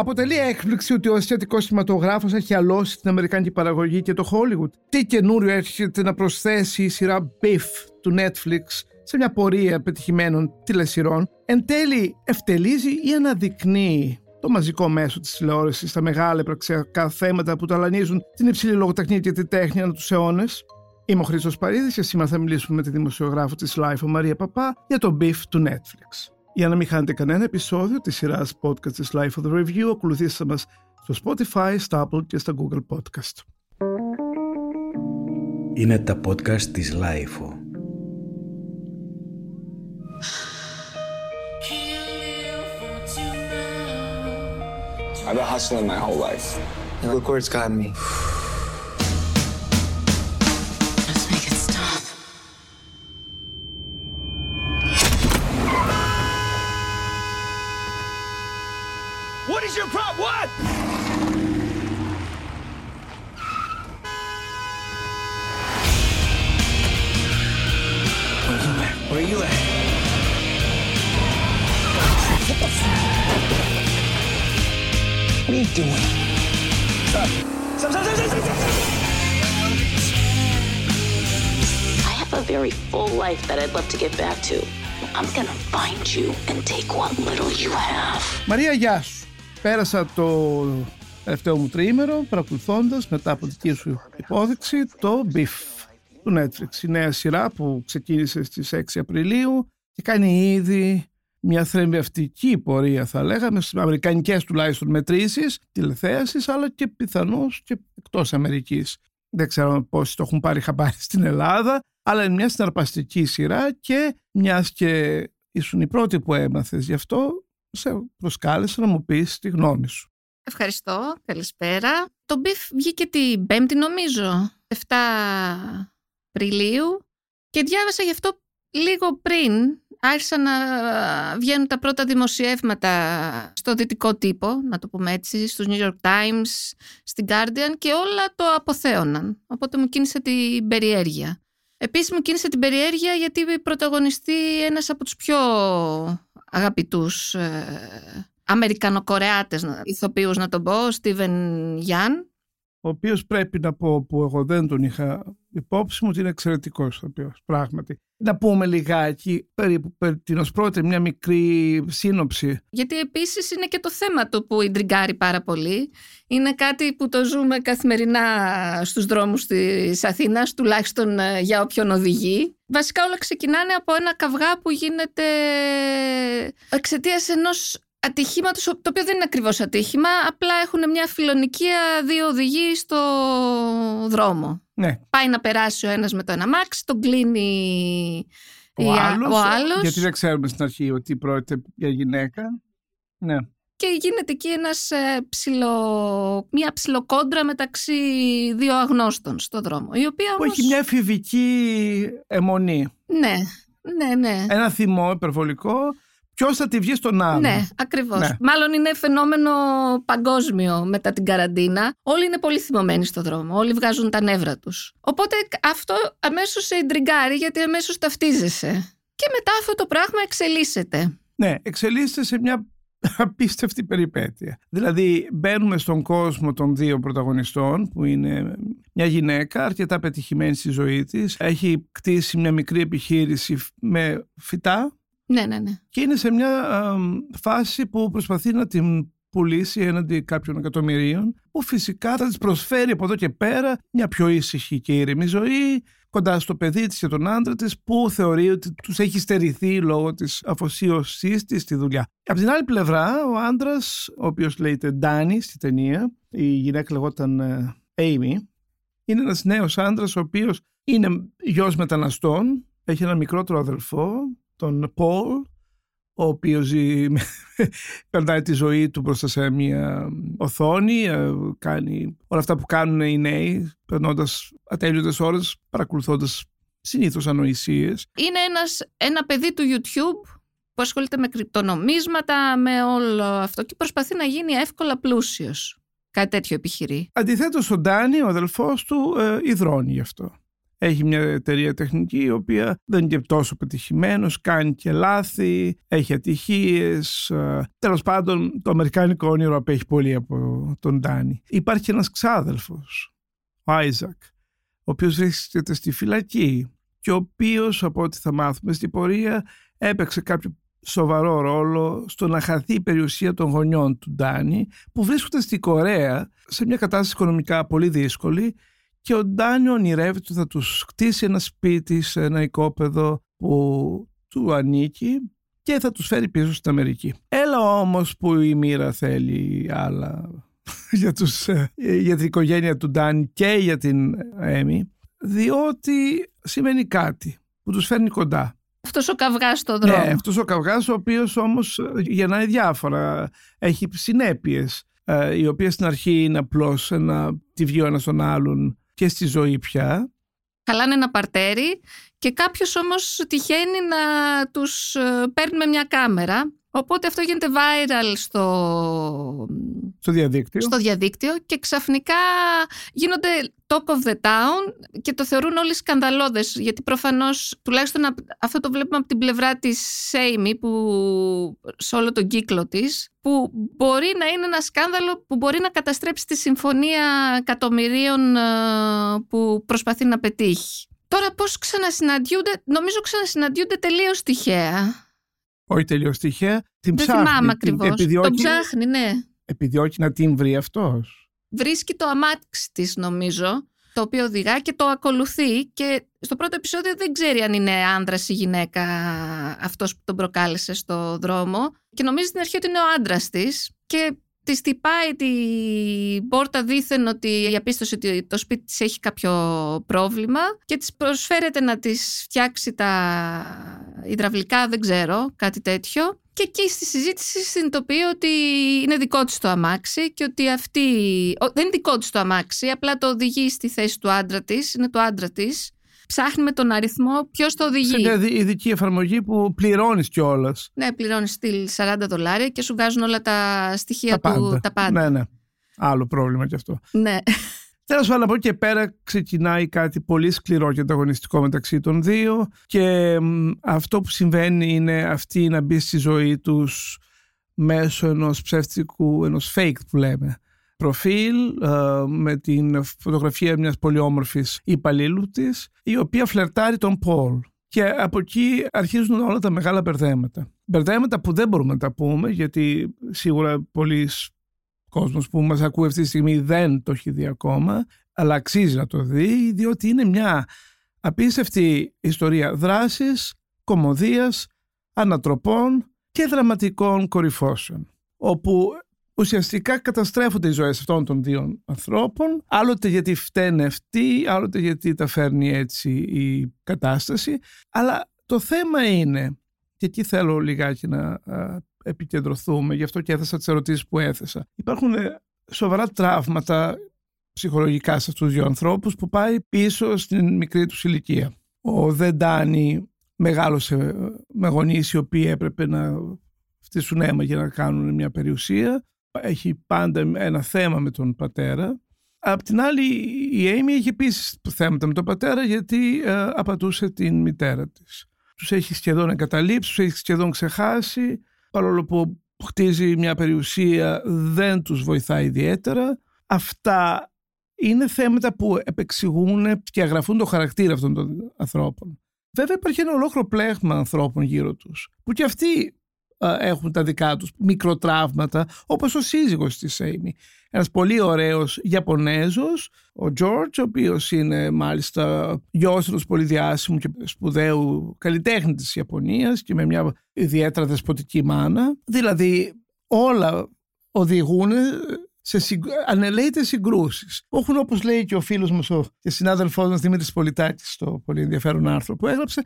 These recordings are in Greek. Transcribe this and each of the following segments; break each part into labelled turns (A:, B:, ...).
A: Αποτελεί έκπληξη ότι ο ασιατικός κινηματογράφος έχει αλώσει την Αμερικάνικη παραγωγή και το Hollywood. Τι καινούριο έρχεται να προσθέσει η σειρά Beef του Netflix σε μια πορεία πετυχημένων τηλεσυρών, εν τέλει ευτελίζει ή αναδεικνύει το μαζικό μέσο της τηλεόρασης στα μεγάλα πραξιακά θέματα που ταλανίζουν την υψηλή λογοτεχνία και τη τέχνη ανά τους αιώνες. Είμαι ο Χρήστος Παρίδης και σήμερα θα μιλήσουμε με τη δημοσιογράφο της Life, Μαρία Παπά, για το Beef του Netflix. Για να μην χάνετε κανένα επεισόδιο της σειράς podcast της Life of the Review, ακολουθήστε μας στο Spotify, στα Apple και στα Google Podcast.
B: Είναι τα podcast της Life.
C: I've been hustling my whole life.
D: And look where it's gotten me.
C: Here's your prop one!
D: Where you at? Where you at? What are you doing?
C: Stop. Stop, stop, stop, stop, stop.
E: I have a very full life that I'd love to get back to. I'm gonna find you and take what little you have.
A: Maria yes. Πέρασα το τελευταίο μου τριήμερο παρακολουθώντας μετά από δική σου υπόδειξη το Beef του Netflix. Η νέα σειρά που ξεκίνησε στις 6 Απριλίου και κάνει ήδη μια θρεμβευτική πορεία θα λέγαμε στις αμερικανικές τουλάχιστον μετρήσεις τηλεθέασης αλλά και πιθανώς και εκτός Αμερικής. Δεν ξέρω πόσοι το έχουν πάρει χαμπάρι στην Ελλάδα αλλά είναι μια συναρπαστική σειρά και μιας και ήσουν η πρώτη που έμαθες γι' αυτό σε προσκάλεσα να μου πεις τη γνώμη σου.
F: Ευχαριστώ. Καλησπέρα. Το Beef βγήκε την Πέμπτη νομίζω, 7 Απριλίου και διάβασα γι' αυτό λίγο πριν. Άρχισαν να βγαίνουν τα πρώτα δημοσιεύματα στο δυτικό τύπο, να το πούμε έτσι, στους New York Times, στην Guardian και όλα το αποθέωναν. Οπότε μου κίνησε την περιέργεια. Επίσης μου κίνησε την περιέργεια γιατί πρωταγωνιστεί ένας από τους πιο αγαπητούς ε, Αμερικανοκορεάτες ηθοποιούς να τον πω, ο Στίβεν Γιάν.
A: Ο οποίος πρέπει να πω που εγώ δεν τον είχα υπόψη μου ότι είναι εξαιρετικός ηθοποιός, πράγματι. Να πούμε λιγάκι περίπου περί τίνος πρώτη μια μικρή σύνοψη.
F: Γιατί επίσης είναι και το θέμα του που ιντριγκάρει πάρα πολύ. Είναι κάτι που το ζούμε καθημερινά στους δρόμους της Αθήνας, τουλάχιστον ε, για όποιον οδηγεί. Βασικά όλα ξεκινάνε από ένα καυγά που γίνεται εξαιτίας ενός ατυχήματος, το οποίο δεν είναι ακριβώς ατύχημα, απλά έχουν μια φιλονικία δύο οδηγοί στο δρόμο.
A: Ναι.
F: Πάει να περάσει ο ένας με το ένα μάξι, τον κλείνει
A: Ο,
F: η-
A: άλλος,
F: ο άλλος
A: γιατί δεν ξέρουμε στην αρχή ότι πρόκειται για γυναίκα. Ναι.
F: Και γίνεται εκεί ένας, ε, ψιλο, μια ψιλοκόντρα μεταξύ δύο αγνώστων στο δρόμο. Η οποία
A: Που
F: όμως...
A: έχει μια εφηβική αιμονή.
F: Ναι, ναι, ναι.
A: Ένα θυμό υπερβολικό. Ποιος θα τη βγει στον άλλο.
F: Ναι, ακριβώς.
A: Ναι.
F: Μάλλον είναι φαινόμενο παγκόσμιο μετά την καραντίνα. Όλοι είναι πολύ θυμωμένοι στο δρόμο. Όλοι βγάζουν τα νεύρα τους. Οπότε αυτό αμέσως σε εντριγκάρει γιατί αμέσως ταυτίζεσαι. Και μετά αυτό το πράγμα εξελίσσεται.
A: Ναι, εξελίσσεται σε μια απίστευτη περιπέτεια. Δηλαδή μπαίνουμε στον κόσμο των δύο πρωταγωνιστών που είναι μια γυναίκα αρκετά πετυχημένη στη ζωή της. Έχει κτίσει μια μικρή επιχείρηση με φυτά
F: Ναι, ναι, ναι.
A: και είναι σε μια α, φάση που προσπαθεί να την πουλήσει έναντι κάποιων εκατομμυρίων που φυσικά θα της προσφέρει από εδώ και πέρα μια πιο ήσυχη και ήρεμη ζωή κοντά στο παιδί της και τον άντρα της που θεωρεί ότι τους έχει στερηθεί λόγω της αφοσίωσής της στη δουλειά. Από την άλλη πλευρά ο άντρας, ο οποίος λέγεται Ντάνι στη ταινία, η γυναίκα λεγόταν ε, Amy, είναι ένας νέος άντρας ο οποίος είναι γιος μεταναστών, έχει ένα μικρότερο αδελφό, τον Πολ, ο οποίος ζει, περνάει τη ζωή του μπροστά σε μια οθόνη, ε, κάνει όλα αυτά που κάνουν οι νέοι, περνώντας ατέλειωτες ώρες, παρακολουθώντας συνήθως ανοησίες.
F: Είναι ένας, ένα παιδί του YouTube που ασχολείται με κρυπτονομίσματα, με όλο αυτό και προσπαθεί να γίνει εύκολα πλούσιος. Κάτι τέτοιο επιχειρεί.
A: Αντιθέτως ο Ντάνι, ο αδελφός του, ε, υδρώνει γι' αυτό. Έχει μια εταιρεία τεχνική η οποία δεν είναι και τόσο πετυχημένος, κάνει και λάθη, έχει ατυχίες. ε, Τέλος πάντων το αμερικάνικο όνειρο απέχει πολύ από τον Ντάνι. Υπάρχει και ένας ξάδελφος, ο Άιζακ, ο οποίος βρίσκεται στη φυλακή και ο οποίος από ό,τι θα μάθουμε στην πορεία έπαιξε κάποιο σοβαρό ρόλο στο να χαθεί η περιουσία των γονιών του Ντάνι που βρίσκονται στη Κορέα σε μια κατάσταση οικονομικά πολύ δύσκολη και ο Ντάνι ονειρεύεται ότι θα τους χτίσει ένα σπίτι σε ένα οικόπεδο που του ανήκει και θα τους φέρει πίσω στην Αμερική. Έλα όμως που η μοίρα θέλει άλλα για, τους, ε, για την οικογένεια του Ντάνι και για την Έμι διότι σημαίνει κάτι που τους φέρνει κοντά.
F: Αυτός ο καυγάς στο δρόμο.
A: Ναι, αυτός ο καυγάς ο οποίος όμως ε, γεννάει διάφορα. Έχει συνέπειες ε, οι οποίες στην αρχή είναι απλώς ένα τη βγει ο ένας τον άλλον και στη ζωή πια.
F: Χαλάνε ένα παρτέρι και κάποιος όμως τυχαίνει να τους ε, παίρνει με μια κάμερα. Οπότε αυτό γίνεται viral στο,
A: στο διαδίκτυο.
F: στο διαδίκτυο και ξαφνικά γίνονται talk of the town και το θεωρούν όλοι σκανδαλώδες γιατί προφανώς τουλάχιστον απ- αυτό το βλέπουμε από την πλευρά της Σέιμι που σε όλο τον κύκλο της που μπορεί να είναι ένα σκάνδαλο που μπορεί να καταστρέψει τη συμφωνία εκατομμυρίων ε, που προσπαθεί να πετύχει. Τώρα πώς ξανασυναντιούνται, νομίζω ξανασυναντιούνται τελείως τυχαία.
A: Όχι τελείως τυχαία. Την
F: Δεν
A: ψάχνει.
F: θυμάμαι
A: την
F: ακριβώς. Τον
A: επιδιώκει,
F: ψάχνει, ναι.
A: επιδιώκει να την βρει αυτός.
F: βρίσκει το αμάξι της νομίζω το οποίο οδηγά και το ακολουθεί και στο πρώτο επεισόδιο δεν ξέρει αν είναι άνδρας ή γυναίκα αυτός που τον προκάλεσε στο δρόμο και νομίζει στην αρχή ότι είναι ο άντρας της και τη χτυπάει την πόρτα δήθεν ότι διαπίστωσε ότι το σπίτι της έχει κάποιο πρόβλημα και της προσφέρεται να της φτιάξει τα υδραυλικά, δεν ξέρω, κάτι τέτοιο. Και εκεί στη συζήτηση συνειδητοποιεί ότι είναι δικό της το αμάξι και ότι αυτή... ο- δεν είναι δικό της το αμάξι, απλά το οδηγεί στη θέση του άντρα της, είναι το άντρα της. Ψάχνει με τον αριθμό ποιος το
A: Σε
F: οδηγεί.
A: μια δι- ειδική εφαρμογή που πληρώνεις κιόλας.
F: Ναι, πληρώνεις στυλ 40 δολάρια και σου βγάζουν όλα τα στοιχεία
A: Τα
F: του.
A: πάντα.
F: Τα πάντα.
A: Ναι, ναι. Άλλο πρόβλημα κι αυτό.
F: Ναι.
A: Τέλος πάντων, από εκεί και πέρα ξεκινάει κάτι πολύ σκληρό και ανταγωνιστικό μεταξύ των δύο και μ, αυτό που συμβαίνει είναι αυτή να μπει στη ζωή τους μέσω ενός ψεύτικου, ενός fake που λέμε προφίλ ε, με την φωτογραφία μιας πολύ όμορφης υπαλλήλου της η οποία φλερτάρει τον Πολ. Και από εκεί αρχίζουν όλα τα μεγάλα μπερδέματα. Μπερδέματα που δεν μπορούμε να τα πούμε γιατί σίγουρα πολλοί κόσμος που μας ακούει αυτή τη στιγμή δεν το έχει δει ακόμα αλλά αξίζει να το δει διότι είναι μια απίστευτη ιστορία δράσης, κομμωδίας, ανατροπών και δραματικών κορυφώσεων όπου ουσιαστικά καταστρέφονται οι ζωές αυτών των δύο ανθρώπων άλλοτε γιατί φταίνε αυτοί, άλλοτε γιατί τα φέρνει έτσι η κατάσταση αλλά το θέμα είναι και εκεί θέλω λιγάκι να α, επικεντρωθούμε, γι' αυτό και έθεσα τις ερωτήσεις που έθεσα. Υπάρχουν ε, σοβαρά τραύματα ψυχολογικά σε αυτούς τους δύο ανθρώπους που πάει πίσω στην μικρή τους ηλικία. Ο Δεντάνη μεγάλωσε ε, με γονείς οι οποίοι έπρεπε να φτύσουν αίμα για να κάνουν μια περιουσία. Έχει πάντα ένα θέμα με τον πατέρα. Απ' την άλλη η Έιμι έχει επίσης θέματα με τον πατέρα γιατί ε, απατούσε την μητέρα της. Τους έχει σχεδόν εγκαταλείψει, τους έχει σχεδόν ξεχάσει παρόλο που χτίζει μια περιουσία δεν τους βοηθάει ιδιαίτερα. Αυτά είναι θέματα που επεξηγούν και αγραφούν το χαρακτήρα αυτών των ανθρώπων. Βέβαια υπάρχει ένα ολόκληρο πλέγμα ανθρώπων γύρω τους που και αυτοί α, έχουν τα δικά τους μικροτραύματα όπως ο σύζυγος της Έιμι. Ένας πολύ ωραίος Ιαπωνέζος, ο Τζόρτζ, ο οποίος είναι μάλιστα γιος ενός πολύ διάσημου και σπουδαίου καλλιτέχνη της Ιαπωνίας και με μια ιδιαίτερα δεσποτική μάνα. Δηλαδή όλα οδηγούν σε συγκ... ανελαίτες συγκρούσεις. Όχι όπως λέει και ο φίλος μας ο... και συνάδελφός μας Δημήτρης Πολιτάκης στο πολύ ενδιαφέρον άρθρο που έγραψε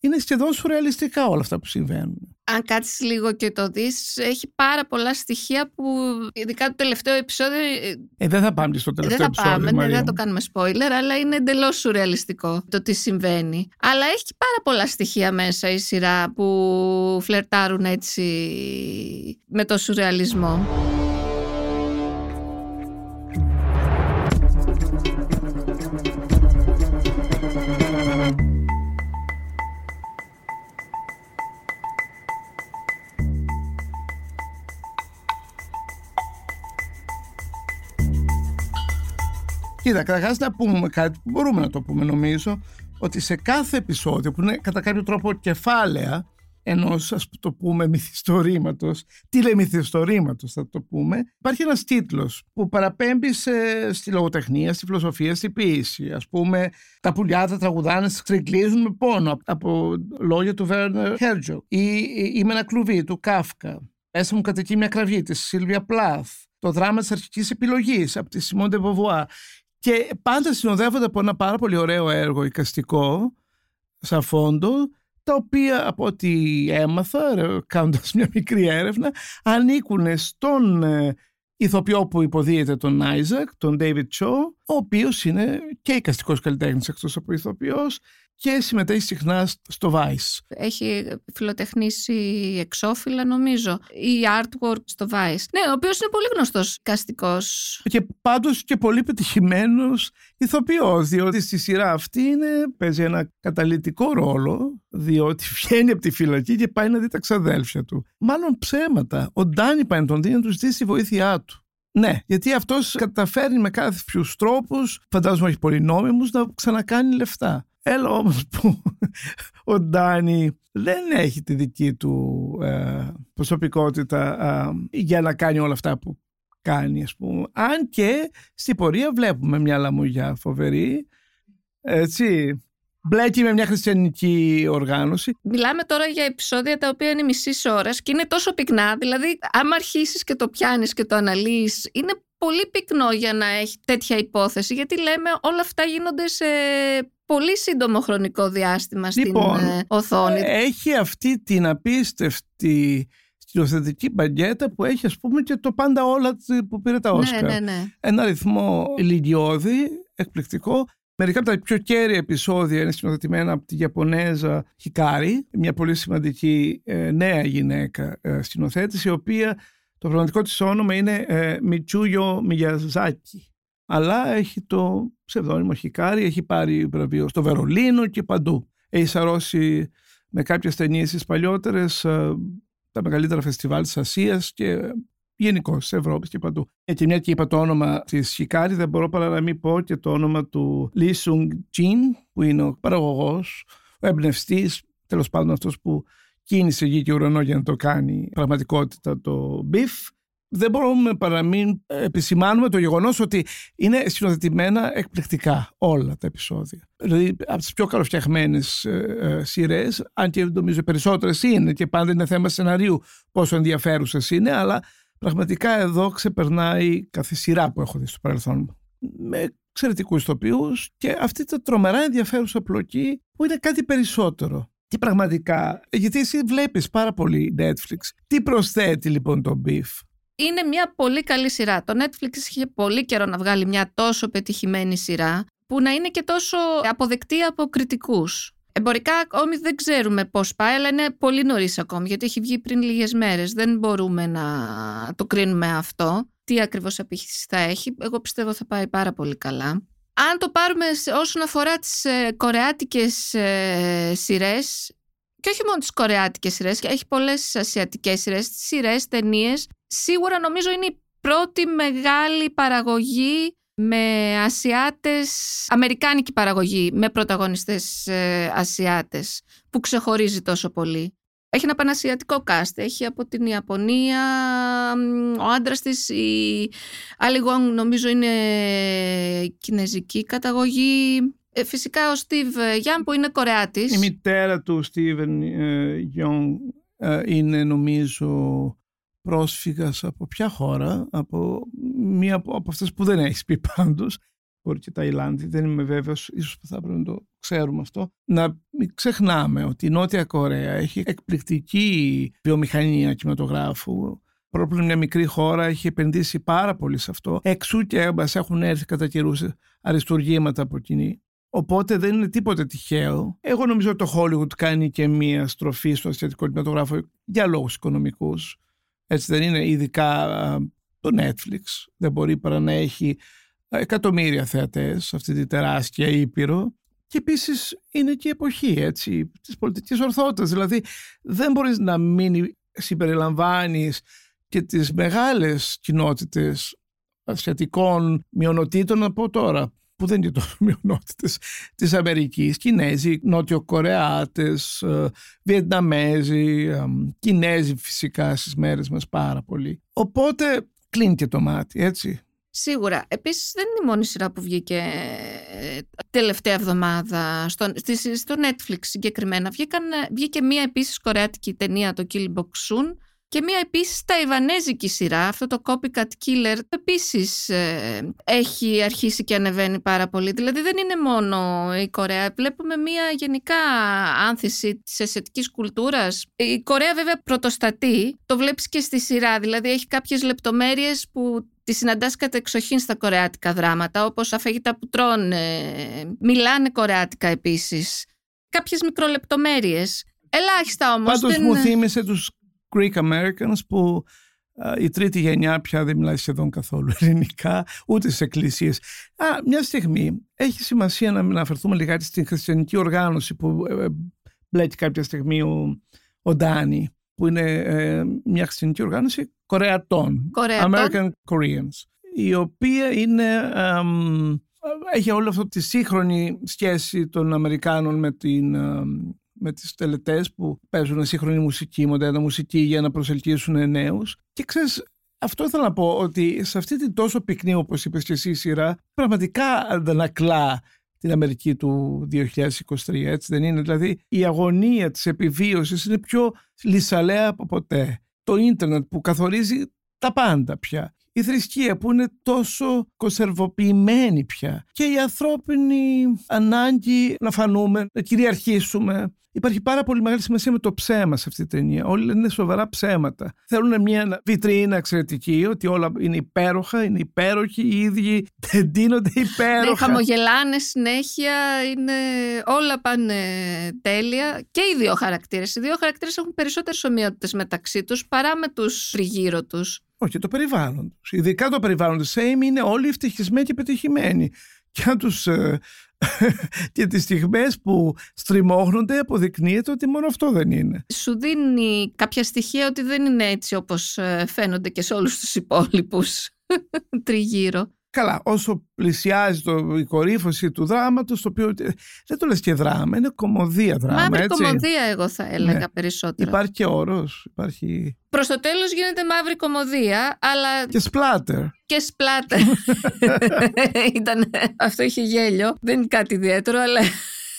A: είναι σχεδόν σουρεαλιστικά όλα αυτά που συμβαίνουν.
F: Αν κάτσεις λίγο και το δεις, έχει πάρα πολλά στοιχεία που ειδικά το τελευταίο επεισόδιο
A: Ε, δεν θα πάμε και στο
F: δεν
A: τελευταίο
F: θα
A: επεισόδιο.
F: πάμε, ναι,
A: Μαρία
F: δεν θα
A: μου.
F: το κάνουμε spoiler, αλλά είναι εντελώς σουρεαλιστικό το τι συμβαίνει. Αλλά έχει και πάρα πολλά στοιχεία μέσα η σειρά που φλερτάρουν έτσι με το σουρεαλισμό.
A: Κοίτα, καταρχάς να πούμε κάτι που μπορούμε να το πούμε νομίζω, ότι σε κάθε επεισόδιο που είναι κατά κάποιο τρόπο κεφάλαια ενός ας το πούμε μυθιστορήματος, τηλεμυθιστορήματος θα το πούμε, υπάρχει ένας τίτλος που παραπέμπει σε, στη λογοτεχνία, στη φιλοσοφία, στη ποίηση. Α πούμε, τα πουλιά τα τραγουδάνε, στρικλίζουν με πόνο από λόγια του Βέρνερ Χέρτζο ή Είμαι ένα κλουβί του Κάφκα. Μέσα μου κατοικεί μια κραυγή της Σίλβια Πλάθ. Το δράμα της αρχικής επιλογής από τη Σιμόντε Βοβουά. Και πάντα συνοδεύονται από ένα πάρα πολύ ωραίο έργο οικαστικό, σαν φόντο, τα οποία από ό,τι έμαθα κάνοντας μια μικρή έρευνα ανήκουν στον ε, ηθοποιό που υποδίεται τον Άιζακ, τον David Cho, ο οποίος είναι και εικαστικός καλλιτέχνης εκτός από ηθοποιός και συμμετέχει συχνά στο Vice.
F: Έχει φιλοτεχνήσει εξώφυλλα νομίζω ή artwork στο Vice. Ναι, ο οποίος είναι πολύ γνωστός καστικός.
A: Και πάντως και πολύ πετυχημένος ηθοποιός, διότι στη σειρά αυτή είναι, παίζει ένα καταλητικό ρόλο, διότι βγαίνει από τη φυλακή και πάει να δει τα ξαδέλφια του. Μάλλον ψέματα. Ο Ντάνι πάει να τον δει να τους ζητήσει τη βοήθειά του. Ναι, γιατί αυτός καταφέρνει με κάποιους τρόπους, φαντάζομαι όχι πολύ νόμιμους, να ξανακάνει λεφτά. Έλα όμως που ο Ντάνι δεν έχει τη δική του ε, προσωπικότητα ε, για να κάνει όλα αυτά που κάνει ας πούμε. Αν και στην πορεία βλέπουμε μια λαμογιά φοβερή έτσι μπλέκει με μια χριστιανική οργάνωση.
F: Μιλάμε τώρα για επεισόδια τα οποία είναι μισής ώρας και είναι τόσο πυκνά. Δηλαδή, άμα αρχίσεις και το πιάνεις και το αναλύεις, είναι πολύ πυκνό για να έχει τέτοια υπόθεση. Γιατί λέμε όλα αυτά γίνονται σε πολύ σύντομο χρονικό διάστημα στην
A: λοιπόν,
F: ε, οθόνη.
A: Έχει αυτή την απίστευτη σκηνοθετική μπαγκέτα που έχει ας πούμε και το πάντα όλα που πήρε τα Όσκα.
F: Ναι, ναι, ναι.
A: Ένα ρυθμό ηλικιώδη, εκπληκτικό. Μερικά από τα πιο κέρια επεισόδια είναι σκηνοθετημένα από τη Ιαπωνέζα Χικάρη, μια πολύ σημαντική ε, νέα γυναίκα ε, σκηνοθέτηση, η οποία το πραγματικό της όνομα είναι ε, Μιτσούγιο Μιγιαζάκη αλλά έχει το ψευδόνυμο Χικάρι, έχει πάρει βραβείο στο Βερολίνο και παντού. Έχει σαρώσει με κάποιες ταινίες τις παλιότερες ε, τα μεγαλύτερα φεστιβάλ της Ασίας και γενικώ της Ευρώπης και παντού. Ε, και μια και είπα το όνομα της Χικάρι, δεν μπορώ παρά να μην πω και το όνομα του Λί Σουνγκ Τζιν, που είναι ο παραγωγός, ο εμπνευστής, τέλος πάντων αυτός που κίνησε γη και ουρανό για να το κάνει πραγματικότητα το Beef δεν μπορούμε παρά να μην επισημάνουμε το γεγονός ότι είναι συνοθετημένα εκπληκτικά όλα τα επεισόδια. Δηλαδή από τις πιο καλοφτιαγμένες ε, ε, σειρές, αν και νομίζω περισσότερες είναι και πάντα είναι θέμα σεναρίου πόσο ενδιαφέρουσες είναι, αλλά πραγματικά εδώ ξεπερνάει κάθε σειρά που έχω δει στο παρελθόν με εξαιρετικούς ηθοποιού και αυτή τα τρομερά ενδιαφέρουσα πλοκή που είναι κάτι περισσότερο. Τι πραγματικά, γιατί εσύ βλέπεις πάρα πολύ Netflix. Τι προσθέτει λοιπόν το beef;
F: Είναι μια πολύ καλή σειρά. Το Netflix είχε πολύ καιρό να βγάλει μια τόσο πετυχημένη σειρά που να είναι και τόσο αποδεκτή από κριτικούς. Εμπορικά ακόμη δεν ξέρουμε πώς πάει, αλλά είναι πολύ νωρίς ακόμη, γιατί έχει βγει πριν λίγες μέρες. Δεν μπορούμε να το κρίνουμε αυτό. Τι ακριβώς απήχηση θα έχει. Εγώ πιστεύω θα πάει πάρα πολύ καλά. Αν το πάρουμε όσον αφορά τις ε, κορεάτικες ε, σειρές, και όχι μόνο τις κορεάτικες σειρές, έχει πολλές ασιατικές σειρές, σειρές, ταινίες σίγουρα νομίζω είναι η πρώτη μεγάλη παραγωγή με Ασιάτες, Αμερικάνικη παραγωγή με πρωταγωνιστές ε, Ασιάτες που ξεχωρίζει τόσο πολύ. Έχει ένα πανασιατικό cast, έχει από την Ιαπωνία, ο άντρας της, η άλλη νομίζω είναι κινέζικη καταγωγή. Ε, φυσικά ο Στίβ Γιάν που είναι Κορεάτης.
A: Η μητέρα του Στίβεν Γιον είναι νομίζω πρόσφυγας από ποια χώρα, από μία από αυτές που δεν έχεις πει πάντως, μπορεί και Ταϊλάνδη, δεν είμαι βέβαιος, ίσως θα έπρεπε να το ξέρουμε αυτό. Να μην ξεχνάμε ότι η Νότια Κορέα έχει εκπληκτική βιομηχανία κινηματογράφου, Πρώτον, μια μικρή χώρα έχει επενδύσει πάρα πολύ σε αυτό. Εξού και μα έχουν έρθει κατά καιρούς αριστουργήματα από κοινή. Οπότε δεν είναι τίποτε τυχαίο. Εγώ νομίζω ότι το Hollywood κάνει και μία στροφή στο ασιατικό κινηματογράφο για λόγους οικονομικούς. Έτσι δεν είναι ειδικά το Netflix. Δεν μπορεί παρά να έχει εκατομμύρια θεατές σε αυτή τη τεράστια ήπειρο. Και επίσης είναι και η εποχή έτσι, της πολιτικής ορθότητας. Δηλαδή δεν μπορείς να μην συμπεριλαμβάνεις και τις μεγάλες κοινότητες ασιατικών μειονοτήτων από τώρα. που δεν είναι τόσο μειονότητες της Αμερικής, Κινέζοι, Νότιο-Κορεάτες, ε, Βιετναμέζοι, ε, Κινέζοι φυσικά στις μέρες μας πάρα πολύ. Οπότε κλείνει και το μάτι, έτσι.
F: Σίγουρα. Επίσης δεν είναι η μόνη σειρά που βγήκε τελευταία εβδομάδα στο, στο Netflix συγκεκριμένα. Βγήκαν, βγήκε μία επίσης κορεάτικη ταινία, το Kill Box Soon, και μία επίσης ταϊβανέζικη σειρά, αυτό το Copycat Killer, επίσης ε, έχει αρχίσει και ανεβαίνει πάρα πολύ. Δηλαδή δεν είναι μόνο η Κορέα, βλέπουμε μία γενικά άνθηση της αισθητικής κουλτούρας. Η Κορέα βέβαια πρωτοστατεί, το βλέπεις και στη σειρά, δηλαδή έχει κάποιες λεπτομέρειες που τη συναντάς κατά εξοχήν στα κορεάτικα δράματα, όπως αφέγητα που τρώνε, μιλάνε κορεάτικα επίσης. Κάποιες μικρολεπτομέρειες. Ελάχιστα όμως.
A: Πάντως
F: δεν...
A: μου θύμισε τους Greek Americans που η τρίτη γενιά πια δεν μιλάει σχεδόν καθόλου ελληνικά, ούτε στις εκκλησίες. μια στιγμή έχει σημασία να αναφερθούμε λιγάκι στην χριστιανική οργάνωση που ε, ε, μπλέκει κάποια στιγμή ο, ο Ντάνι, που είναι ε, μια χριστιανική οργάνωση Κορεατών, American Koreans, η οποία είναι, έχει όλο αυτό τη σύγχρονη σχέση των Αμερικάνων με την με τις τελετές που παίζουν σύγχρονη μουσική, μοντέρνα μουσική για να προσελκύσουν νέους. Και ξέρεις, αυτό ήθελα να πω ότι σε αυτή την τόσο πυκνή όπως είπες και εσύ σειρά πραγματικά αντανακλά την Αμερική του 2023, έτσι δεν είναι; Δηλαδή η αγωνία της επιβίωσης είναι πιο λυσαλέα από ποτέ. Το ίντερνετ που καθορίζει τα πάντα πια η θρησκεία που είναι τόσο κονσερβοποιημένη πια και η ανθρώπινη ανάγκη να φανούμε, να κυριαρχήσουμε. Υπάρχει πάρα πολύ μεγάλη σημασία με το ψέμα σε αυτή την ταινία. Όλοι λένε σοβαρά ψέματα. Θέλουν μια βιτρίνα εξαιρετική, ότι όλα είναι υπέροχα, είναι υπέροχοι, οι ίδιοι τεντίνονται υπέροχα. Ναι,
F: χαμογελάνε συνέχεια, είναι... όλα πάνε τέλεια. Και οι δύο χαρακτήρες. Οι δύο χαρακτήρες έχουν περισσότερες ομοιότητες μεταξύ τους παρά με τους τριγύρω τους.
A: Όχι, το περιβάλλον τους. Ειδικά το περιβάλλον τους Σέιμ είναι όλοι ευτυχισμένοι και πετυχημένοι. Και αν τους, ε, και τις στιγμές που στριμώχνονται αποδεικνύεται ότι μόνο αυτό δεν είναι.
F: Σου δίνει κάποια στοιχεία ότι δεν είναι έτσι όπως ε, φαίνονται και σε όλους τους υπόλοιπους τριγύρω.
A: Καλά, όσο πλησιάζει το, η κορύφωση του δράματος, το οποίο δεν το λες και δράμα, είναι κομμωδία δράμα,
F: Μαύρη
A: έτσι.
F: κομμωδία εγώ θα έλεγα
A: Ναι.
F: περισσότερο.
A: Υπάρχει και όρος, υπάρχει
F: Προς το τέλος γίνεται μαύρη κομμωδία, αλλά
A: και σπλάτερ.
F: και σπλάτε. Ήταν, αυτό είχε γέλιο. Δεν είναι κάτι ιδιαίτερο, αλλά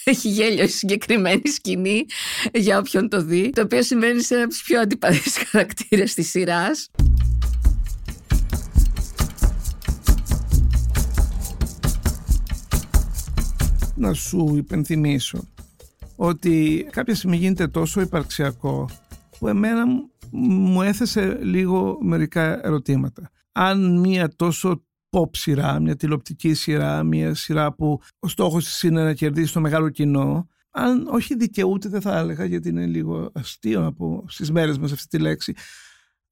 F: έχει γέλιο η συγκεκριμένη σκηνή για όποιον το δει. Το οποίο συμβαίνει σε ένα από τους πιο αντιπαθείς χαρακτήρες της σειράς.
A: Να σου υπενθυμίσω ότι κάποια στιγμή γίνεται τόσο υπαρξιακό που εμένα μου- μου έθεσε λίγο μερικά ερωτήματα. Αν μια τόσο pop σειρά, μια τηλεοπτική σειρά, μια σειρά που ο στόχος της είναι να κερδίσει το μεγάλο κοινό, αν όχι δικαιούται δεν θα έλεγα γιατί είναι λίγο αστείο να πω στις μέρες μας αυτή τη λέξη,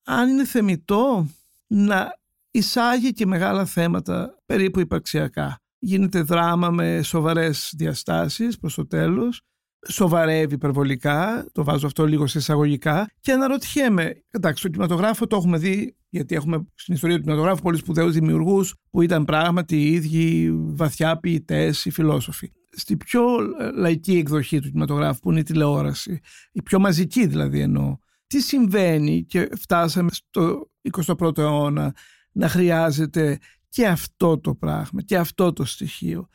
A: αν είναι θεμητό να εισάγει και μεγάλα θέματα περίπου υπαρξιακά. Γίνεται δράμα με σοβαρές διαστάσεις προς το τέλος, σοβαρεύει υπερβολικά, το βάζω αυτό λίγο σε εισαγωγικά και αναρωτιέμαι, εντάξει, στο κινηματογράφο το έχουμε δει, γιατί έχουμε στην ιστορία του κινηματογράφου πολλούς σπουδαίους δημιουργούς που ήταν πράγματι οι ίδιοι βαθιά ποιητές ή φιλόσοφοι. Στη πιο ε, λαϊκή εκδοχή του κινηματογράφου που είναι η τηλεόραση, η πιο μαζική δηλαδή εννοώ, τι συμβαίνει και φτάσαμε στο 21ο αιώνα να χρειάζεται και αυτό το πράγμα και αυτό το στοιχείο.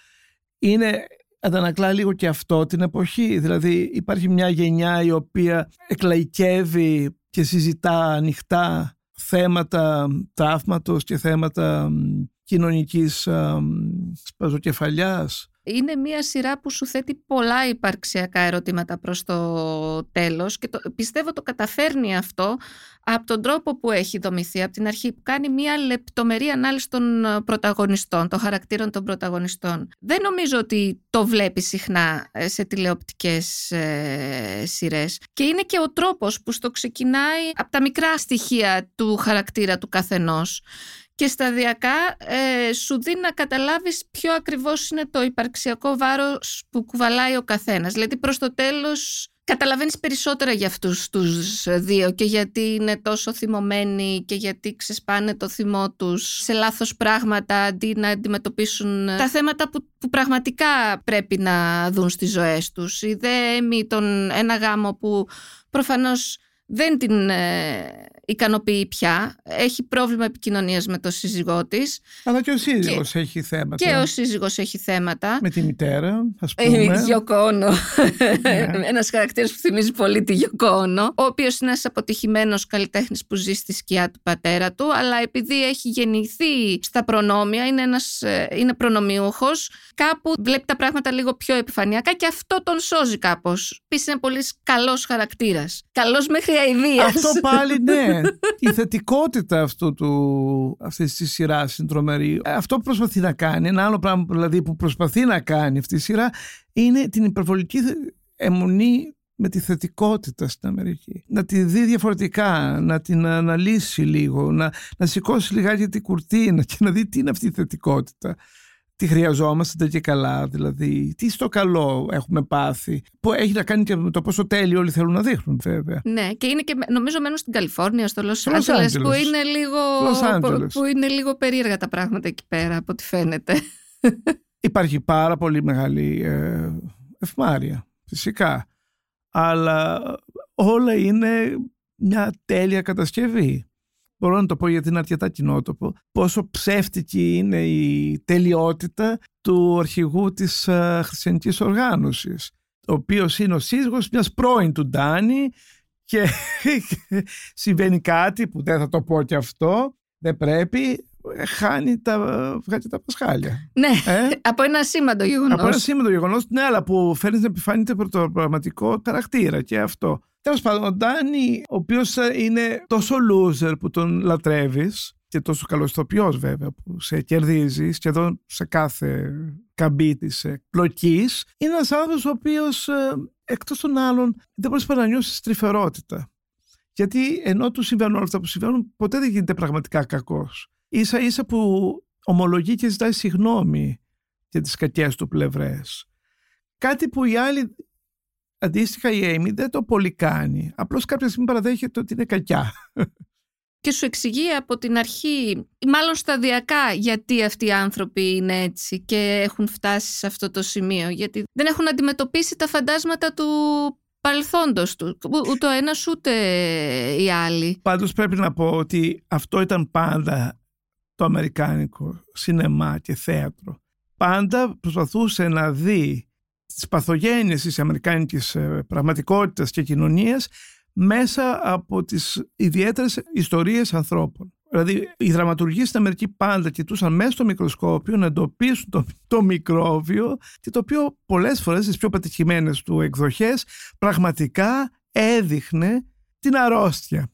A: Είναι, αντανακλά λίγο και αυτό την εποχή. Δηλαδή υπάρχει μια γενιά η οποία εκλαϊκεύει και συζητά ανοιχτά θέματα τραύματος και θέματα μ, κοινωνικής α, μ, σπαζοκεφαλιάς.
F: Είναι μια σειρά που σου θέτει πολλά υπαρξιακά ερωτήματα προς το τέλος και το, πιστεύω το καταφέρνει αυτό από τον τρόπο που έχει δομηθεί από την αρχή που κάνει μια λεπτομερή ανάλυση των ε, πρωταγωνιστών, των χαρακτήρων των πρωταγωνιστών. Δεν νομίζω ότι το βλέπει συχνά ε, σε τηλεοπτικές ε, σειρές και είναι και ο τρόπος που στο ξεκινάει από τα μικρά στοιχεία του χαρακτήρα του καθενός και σταδιακά ε, σου δίνει να καταλάβεις ποιο ακριβώς είναι το υπαρξιακό βάρος που κουβαλάει ο καθένας. Δηλαδή προς το τέλος καταλαβαίνεις περισσότερα για αυτούς τους δύο και γιατί είναι τόσο θυμωμένοι και γιατί ξεσπάνε το θυμό τους σε λάθος πράγματα αντί να αντιμετωπίσουν τα θέματα που, που πραγματικά πρέπει να δουν στις ζωές τους. Η δέμη τον ένα γάμο που προφανώς δεν την ε, ικανοποιεί πια. Έχει πρόβλημα επικοινωνίας με το σύζυγό της.
A: Αλλά και ο σύζυγος έχει θέματα.
F: Και ο σύζυγος έχει θέματα.
A: Με τη μητέρα, ας
F: Ε,
A: πούμε.
F: Γιοκόνο.
A: Ναι.
F: Ένας χαρακτήρας που θυμίζει πολύ τη Γιοκόνο. Ο οποίος είναι ένας αποτυχημένος καλλιτέχνης που ζει στη σκιά του πατέρα του, αλλά επειδή έχει γεννηθεί στα προνόμια, είναι, ένας, ε, είναι προνομιούχος, κάπου βλέπει τα πράγματα λίγο πιο επιφανειακά και αυτό τον σώζει κάπως. Επίσης είναι πολύ καλός χαρακτήρας. Καλός μέχρι αηδίας.
A: Αυτό πάλι ναι. Η θετικότητα αυτού του, αυτής της σειράς είναι τρομερή. Αυτό που προσπαθεί να κάνει, ένα άλλο πράγμα δηλαδή που προσπαθεί να κάνει αυτή η σειρά είναι την υπερβολική αιμονή με τη θετικότητα στην Αμερική. Να τη δει διαφορετικά, να την αναλύσει λίγο, να, να σηκώσει λιγάκι την κουρτίνα και να δει τι είναι αυτή η θετικότητα. Τι χρειαζόμαστε και καλά, δηλαδή. Τι στο καλό έχουμε πάθει. Που έχει να κάνει και με το πόσο τέλειο όλοι θέλουν να δείχνουν, βέβαια.
F: Ναι, και είναι και νομίζω μένουν στην Καλιφόρνια, στο Los
A: Στο Los
F: Angeles,
A: Angeles.
F: που είναι λίγο,
A: Los
F: που,
A: Angeles.
F: που είναι λίγο περίεργα τα πράγματα εκεί πέρα, από ό,τι φαίνεται.
A: Υπάρχει πάρα πολύ μεγάλη ε, ευμάρεια, φυσικά. Αλλά όλα είναι μια τέλεια κατασκευή. Μπορώ να το πω γιατί είναι αρκετά κοινότοπο. Πόσο ψεύτικη είναι η τελειότητα του αρχηγού της ε, χριστιανικής οργάνωσης. Ο οποίος είναι ο σύζυγος μιας πρώην του Ντάνη και συμβαίνει κάτι που δεν θα το πω και αυτό. Δεν πρέπει. ε, Χάνει τα, βγάζει τα πασχάλια.
F: ναι,
A: Ε;
F: από ένα σήμαντο γεγονός.
A: Από ένα σήμαντο γεγονός, ναι, αλλά που φέρνει να επιφάνεται προ το πραγματικό χαρακτήρα και αυτό. Τέλος πάντων, ο Ντάνι, ο οποίος είναι τόσο loser που τον λατρεύεις και τόσο καλό ηθοποιό βέβαια, που σε κερδίζεις σχεδόν σε κάθε καμπή τη πλοκής, είναι ένας άνθρωπος ο οποίος εκτός των άλλων δεν μπορεί παρά να νιώσει τρυφερότητα. Γιατί ενώ του συμβαίνουν όλα αυτά που συμβαίνουν, ποτέ δεν γίνεται πραγματικά κακός. σα ίσα που ομολογεί και ζητάει συγγνώμη για τις κακές του πλευρές. Κάτι που η άλλη, αντίστοιχα η Amy, δεν το πολύ κάνει. Απλώς κάποια στιγμή παραδέχεται ότι είναι κακιά.
F: Και σου εξηγεί από την αρχή, ή μάλλον σταδιακά, γιατί αυτοί οι άνθρωποι είναι έτσι και έχουν φτάσει σε αυτό το σημείο. Γιατί δεν έχουν αντιμετωπίσει τα φαντάσματα του παρελθόντος του. Ούτε ο ένας ούτε οι άλλοι.
A: Πάντως πρέπει να πω ότι αυτό ήταν πάντα το αμερικάνικο σινεμά και θέατρο. Πάντα προσπαθούσε να δει τις παθογένειες της αμερικάνικης ε, πραγματικότητας και κοινωνίας μέσα από τις ιδιαίτερες ιστορίες ανθρώπων. Δηλαδή, οι δραματουργοί στην Αμερική πάντα κοιτούσαν μέσα στο μικροσκόπιο να εντοπίσουν το, το μικρόβιο και το οποίο πολλές φορές στις πιο πετυχημένες του εκδοχές πραγματικά έδειχνε την αρρώστια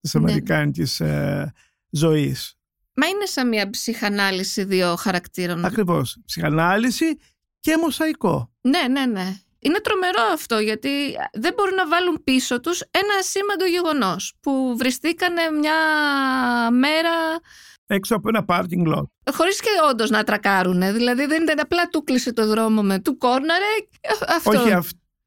A: της
F: Ναι.
A: αμερικάνικης ε, ζωής.
F: Μα είναι σαν μια ψυχανάλυση δύο χαρακτήρων.
A: Ακριβώς. Ψυχανάλυση και μοσαϊκό.
F: Ναι, ναι, ναι. Είναι τρομερό αυτό γιατί δεν μπορούν να βάλουν πίσω τους ένα σήμαντο γεγονός που βριστήκανε μια μέρα
A: Έξω από ένα parking lot.
F: χωρίς και όντως να τρακάρουνε. Δηλαδή δεν ήταν απλά του κλείσε το δρόμο με του κόρναρε. Αυτό.
A: Όχι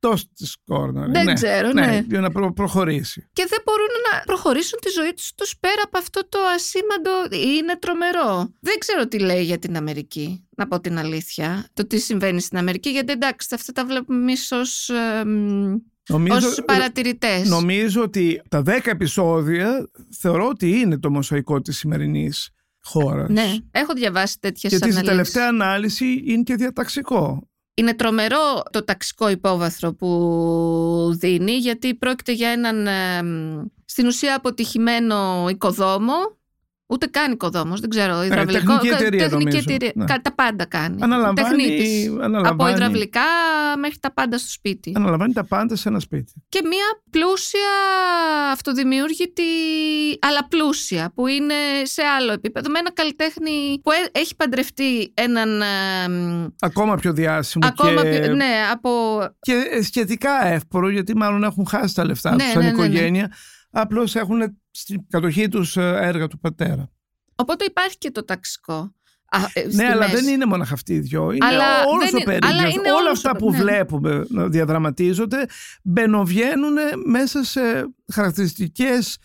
A: αυτός της κόρναρ.
F: Δεν ξέρω, ναι.
A: Για να προ- προχωρήσει.
F: Και δεν μπορούν να προχωρήσουν τη ζωή τους, τους πέρα από αυτό το ασήμαντο. Είναι τρομερό. Δεν ξέρω τι λέει για την Αμερική, να πω την αλήθεια. Το τι συμβαίνει στην Αμερική, γιατί εντάξει, αυτά τα βλέπουμε εμείς ως, ε, μ,
A: Νομίζω,
F: ως παρατηρητές.
A: νομίζω ότι τα δέκα επεισόδια θεωρώ ότι είναι το μοσαϊκό της σημερινής χώρας.
F: Ναι, έχω διαβάσει τέτοιες
A: Γιατί στη
F: αναλύσεις.
A: τελευταία ανάλυση είναι και διαταξικό.
F: Είναι τρομερό το ταξικό υπόβαθρο που δίνει γιατί πρόκειται για έναν ε, μ, στην ουσία αποτυχημένο οικοδόμο ούτε καν οικοδόμος, δεν ξέρω, υδραυλικό.
A: Ε, τεχνική εταιρεία,
F: τεχνική
A: νομίζω.
F: εταιρεία.
A: Ναι.
F: Κα- Τα πάντα κάνει.
A: Αναλαμβάνει-
F: Τεχνίτης.
A: αναλαμβάνει-
F: Από υδραυλικά μέχρι τα πάντα στο σπίτι.
A: Αναλαμβάνει τα πάντα σε ένα σπίτι.
F: Και μια πλούσια αυτοδημιούργητη, αλλά πλούσια, που είναι σε άλλο επίπεδο. Με ένα καλλιτέχνη που ε- έχει παντρευτεί έναν. ε, μ,
A: Ακόμα πιο διάσημο
F: ακόμα
A: και,
F: πιο- Ναι, από
A: και σχετικά εύπορο γιατί μάλλον έχουν χάσει τα λεφτά
F: Ναι,
A: τους σαν
F: ναι, ναι, ναι.
A: οικογένεια. Απλώς έχουν στην κατοχή τους ε, έργα του πατέρα.
F: Οπότε υπάρχει και το ταξικό. Α, ε, στη
A: Ναι, αλλά
F: μέση.
A: δεν είναι μόνο αυτοί οι δυο. Είναι
F: Αλλά
A: όλος
F: δεν
A: ο
F: είναι-
A: περίγυρος.
F: αλλά είναι
A: Όλα
F: όλος
A: αυτά
F: ο-
A: που
F: ναι.
A: βλέπουμε να διαδραματίζονται μπαινοβγαίνουν μέσα σε χαρακτηριστικές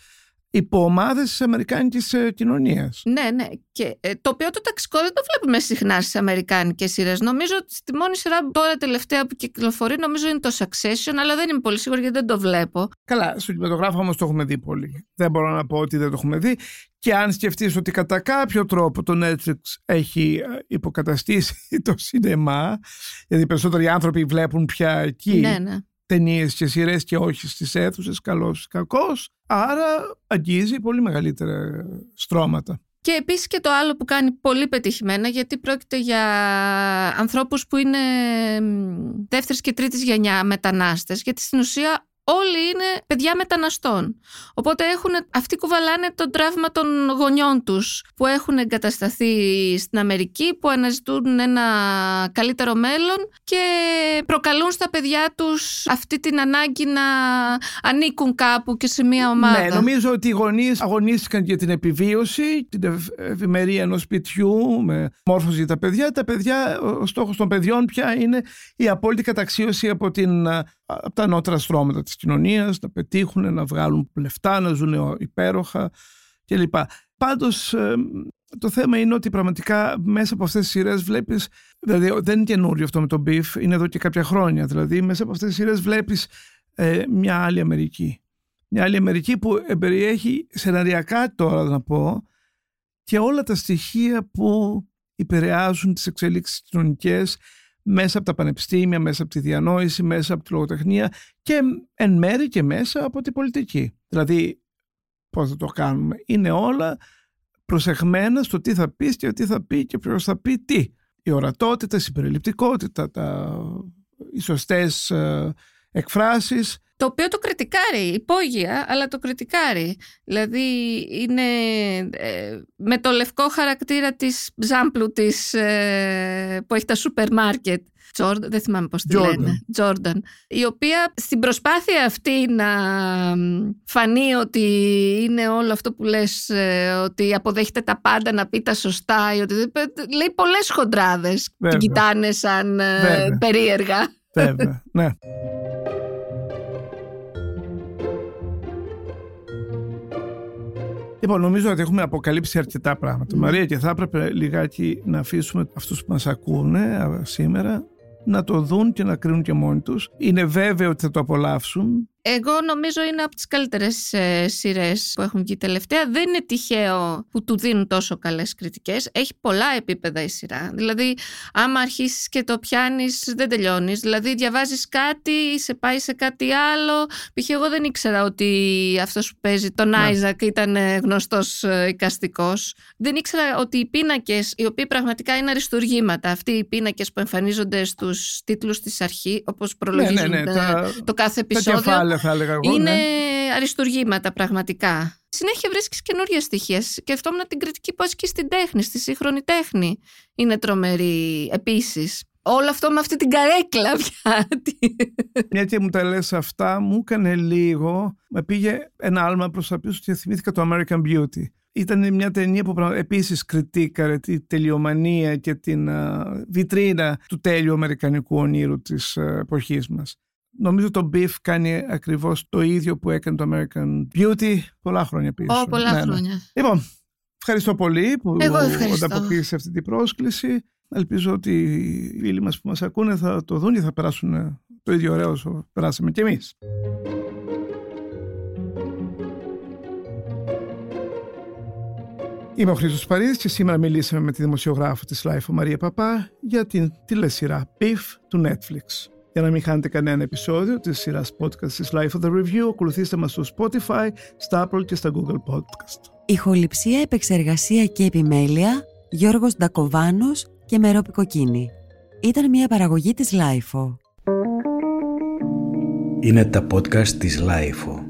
A: υποομάδες της αμερικάνικης ε, κοινωνίας.
F: Ναι, ναι. Και ε, το οποίο το ταξικό δεν το βλέπουμε συχνά στις αμερικάνικες σειρές. Νομίζω ότι στη μόνη σειρά τώρα τελευταία που κυκλοφορεί, νομίζω είναι το Succession, αλλά δεν είμαι πολύ σίγουρη γιατί δεν το βλέπω.
A: Καλά, στο κινηματογράφο όμως το έχουμε δει πολύ. Δεν μπορώ να πω ότι δεν το έχουμε δει. Και αν σκεφτείς ότι κατά κάποιο τρόπο το Netflix έχει ε, υποκαταστήσει το σινεμά, γιατί οι περισσότεροι άνθρωποι βλέπουν πια εκεί
F: Ναι, ναι.
A: Ταινίες και σειρές και όχι στις αίθουσες, καλός ή κακός. Άρα αγγίζει πολύ μεγαλύτερα στρώματα.
F: Και επίσης και το άλλο που κάνει πολύ πετυχημένα γιατί πρόκειται για ανθρώπους που είναι μ, δεύτερης και τρίτης γενιά μετανάστες γιατί στην ουσία όλοι είναι παιδιά μεταναστών. Οπότε έχουν, αυτοί κουβαλάνε το τραύμα των γονιών τους που έχουν εγκατασταθεί στην Αμερική, που αναζητούν ένα καλύτερο μέλλον και προκαλούν στα παιδιά τους αυτή την ανάγκη να ανήκουν κάπου και σε μια ομάδα.
A: Ναι, νομίζω ότι οι γονείς αγωνίστηκαν για την επιβίωση, την ευ- ευημερία ενός σπιτιού με μόρφωση για τα παιδιά. Τα παιδιά, ο στόχος των παιδιών πια είναι η απόλυτη καταξίωση από, την, α, από τα ανώτερα στρώματα της κοινωνίας, να πετύχουν, να βγάλουν λεφτά, να ζουν υπέροχα κλπ. Πάντως, το θέμα είναι ότι πραγματικά μέσα από αυτές τις σειρές βλέπεις. Δηλαδή, δεν είναι καινούριο αυτό με τον Beef, είναι εδώ και κάποια χρόνια. Δηλαδή, μέσα από αυτές τις σειρές βλέπεις ε, μια άλλη Αμερική. Μια άλλη Αμερική που περιέχει σεναριακά τώρα να πω και όλα τα στοιχεία που επηρεάζουν τις εξελίξεις κοινωνικές μέσα από τα πανεπιστήμια, μέσα από τη διανόηση, μέσα από τη λογοτεχνία και εν μέρη και μέσα από την πολιτική. Δηλαδή, πώς θα το κάνουμε; Είναι όλα προσεγμένα στο τι θα πεις και τι θα πει και ποιος θα πει τι. Η ορατότητα, η συμπεριληπτικότητα, τα, οι σωστές ε, εκφράσεις
F: Το οποίο το κριτικάρει, υπόγεια, αλλά το κριτικάρει. Δηλαδή είναι ε, με το λευκό χαρακτήρα της Ζάμπλου της, ε, που έχει τα σούπερ μάρκετ. Τζόρνταν, δεν θυμάμαι πώς τη
A: Jordan.
F: λένε. Τζόρνταν. Η οποία στην προσπάθεια αυτή να μ, φανεί ότι είναι όλο αυτό που λες, ε, ότι αποδέχεται τα πάντα να πει τα σωστά, ή ότι, λέει πολλές χοντράδες. Την
A: Βέβαια.
F: κοιτάνε σαν ε,
A: Βέβαια.
F: περίεργα.
A: Βέβαια, ναι. Λοιπόν, νομίζω ότι έχουμε αποκαλύψει αρκετά πράγματα. Μαρία, και θα έπρεπε λιγάκι να αφήσουμε αυτούς που μας ακούνε α, σήμερα να το δουν και να κρίνουν και μόνοι τους. Είναι βέβαιο ότι θα το απολαύσουν.
F: Εγώ νομίζω είναι από τις καλύτερες ε, σειρές που έχουν βγει τελευταία. Δεν είναι τυχαίο που του δίνουν τόσο καλές κριτικές. Έχει πολλά επίπεδα η σειρά. Δηλαδή, άμα αρχίσεις και το πιάνεις, δεν τελειώνεις. Δηλαδή, διαβάζεις κάτι, σε πάει σε κάτι άλλο. Π.χ. εγώ δεν ήξερα ότι αυτός που παίζει τον
A: Ναι.
F: Άιζακ ήταν ε, γνωστός ε, εικαστικός. Δεν ήξερα ότι οι πίνακες, οι οποίοι πραγματικά είναι αριστουργήματα, αυτοί οι πίνακες που εμφανίζονται στους τίτλους της αρχή, όπως προλογίζουν
A: ναι, ναι,
F: ε,
A: τα-
F: το κάθε
A: Τα
F: επεισόδιο,
A: κεφάλαια θα έλεγα εγώ.
F: είναι
A: ναι.
F: αριστουργήματα πραγματικά. Συνέχεια βρίσκεις καινούργια στοιχεία. Σκεφτόμουν την κριτική που ασκείς στην τέχνη, στη σύγχρονη τέχνη. Είναι τρομερή επίσης. Όλο αυτό με αυτή την καρέκλα πια.
A: Μια και μου τα λες αυτά, μου έκανε λίγο, με πήγε ένα άλμα προς τα πίσω και θυμήθηκα το American Beauty. Ήταν μια ταινία που πραγμα- επίσης κριτήκαρε τη τελειομανία και την α, βιτρίνα του τέλειου αμερικανικού ονείρου της α, εποχής μας. Νομίζω το Beef κάνει ακριβώς το ίδιο που έκανε το American Beauty πολλά χρόνια πίσω.
F: Ω, πολλά
A: Ναι, ναι.
F: χρόνια.
A: Λοιπόν, ευχαριστώ πολύ που
F: Εγώ ευχαριστώ.
A: ανταποκρίσεις αυτή την πρόσκληση. Ελπίζω ότι οι φίλοι μας που μας ακούνε θα το δουν και θα περάσουν ε, το ίδιο ωραίο όσο περάσαμε κι εμείς. Είμαι ο Χρήστος Παρίδης και σήμερα μιλήσαμε με τη δημοσιογράφο της Life Μαρία Παπά για την τηλεσυρά Beef του Netflix. Για να μην χάνετε κανένα επεισόδιο της σειράς podcast της LiFO The Review, ακολουθήστε μας στο Spotify, στα Apple και στα Google Podcast.
G: Ηχοληψία, επεξεργασία και επιμέλεια Γιώργος Ντακοβάνος και Μερόπη Κοκκίνη. Ήταν μια παραγωγή της LiFO.
B: Είναι τα podcast της LiFO.